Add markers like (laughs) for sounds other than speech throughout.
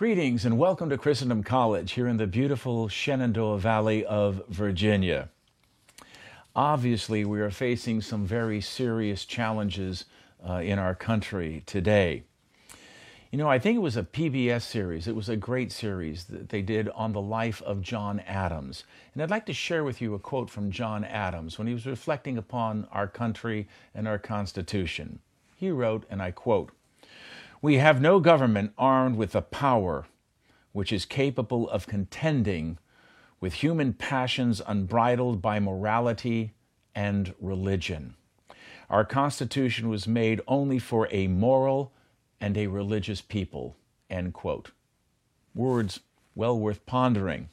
Greetings and welcome to Christendom College here in the beautiful Shenandoah Valley of Virginia. Obviously, we are facing some very serious challenges uh, in our country today. You know, I think it was a PBS series. It was a great series that they did on the life of John Adams. And I'd like to share with you a quote from John Adams when he was reflecting upon our country and our Constitution. He wrote, and I quote, we have no government armed with a power which is capable of contending with human passions unbridled by morality and religion. Our Constitution was made only for a moral and a religious people. End quote. Words well worth pondering.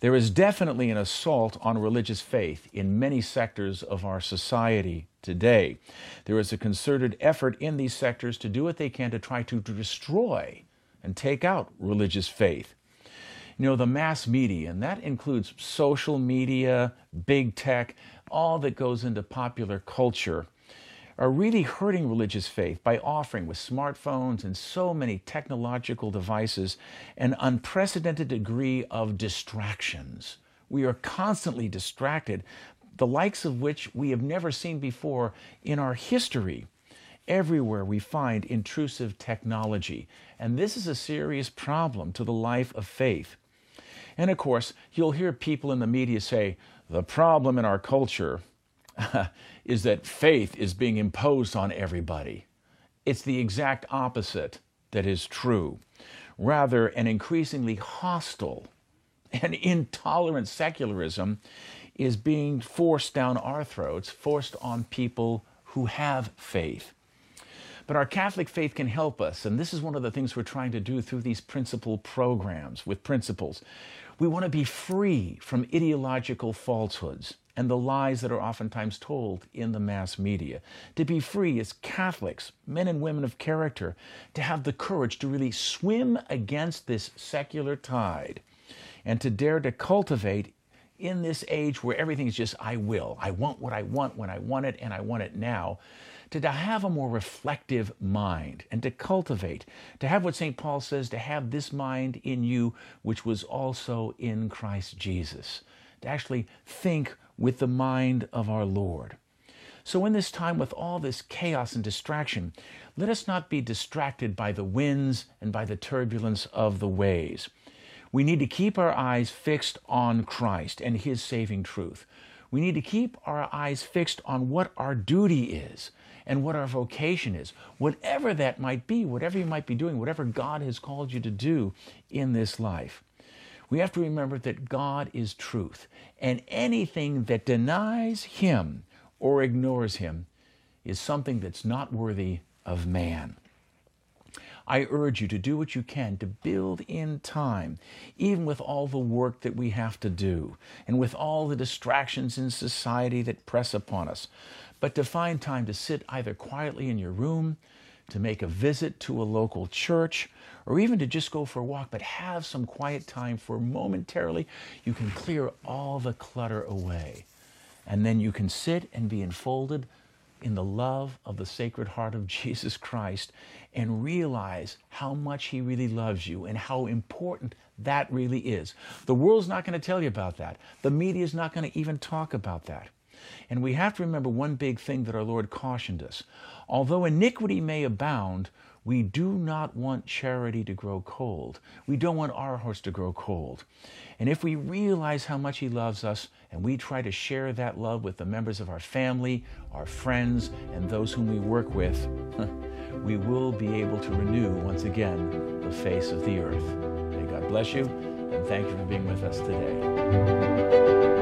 There is definitely an assault on religious faith in many sectors of our society today. There is a concerted effort in these sectors to do what they can to try to, destroy and take out religious faith. You know, the mass media, and that includes social media, big tech, all that goes into popular culture, are really hurting religious faith by offering, with smartphones and so many technological devices, an unprecedented degree of distractions. We are constantly distracted, the likes of which we have never seen before in our history. Everywhere we find intrusive technology, and this is a serious problem to the life of faith. And of course, you'll hear people in the media say, the problem in our culture (laughs) is that faith is being imposed on everybody. It's the exact opposite that is true. Rather, an increasingly hostile and (laughs) intolerant secularism is being forced down our throats, forced on people who have faith. But our Catholic faith can help us, and this is one of the things we're trying to do through these principle programs with principles. We want to be free from ideological falsehoods and the lies that are oftentimes told in the mass media. To be free as Catholics, men and women of character, to have the courage to really swim against this secular tide and to dare to cultivate in this age where everything is just, I will. I want what I want when I want it and I want it now. To, have a more reflective mind and to cultivate, to have what St. Paul says, to have this mind in you, which was also in Christ Jesus. To actually think with the mind of our Lord. So, in this time with all this chaos and distraction, let us not be distracted by the winds and by the turbulence of the waves. We need to keep our eyes fixed on Christ and His saving truth. We need to keep our eyes fixed on what our duty is and what our vocation is, whatever that might be, whatever you might be doing, whatever God has called you to do in this life we have to remember that God is truth, and anything that denies Him or ignores Him is something that's not worthy of man. I urge you to do what you can to build in time, even with all the work that we have to do and with all the distractions in society that press upon us, but to find time to sit either quietly in your room, to make a visit to a local church, or even to just go for a walk, but have some quiet time for momentarily you can clear all the clutter away. And then you can sit and be enfolded in the love of the Sacred Heart of (laughs) Jesus Christ and realize how much He really loves you and how important that really is. The world's not going to tell you about that. The media is not going to even talk about that. And we have to remember one big thing that our Lord cautioned us. Although iniquity may abound, we do not want charity to grow cold. We don't want our hearts to grow cold. And if we realize how much He loves us and we try to share that love with the members of our family, our friends, and those whom we work with, (laughs) we will be able to renew once again the face of the earth. May God bless you and thank you for being with us today.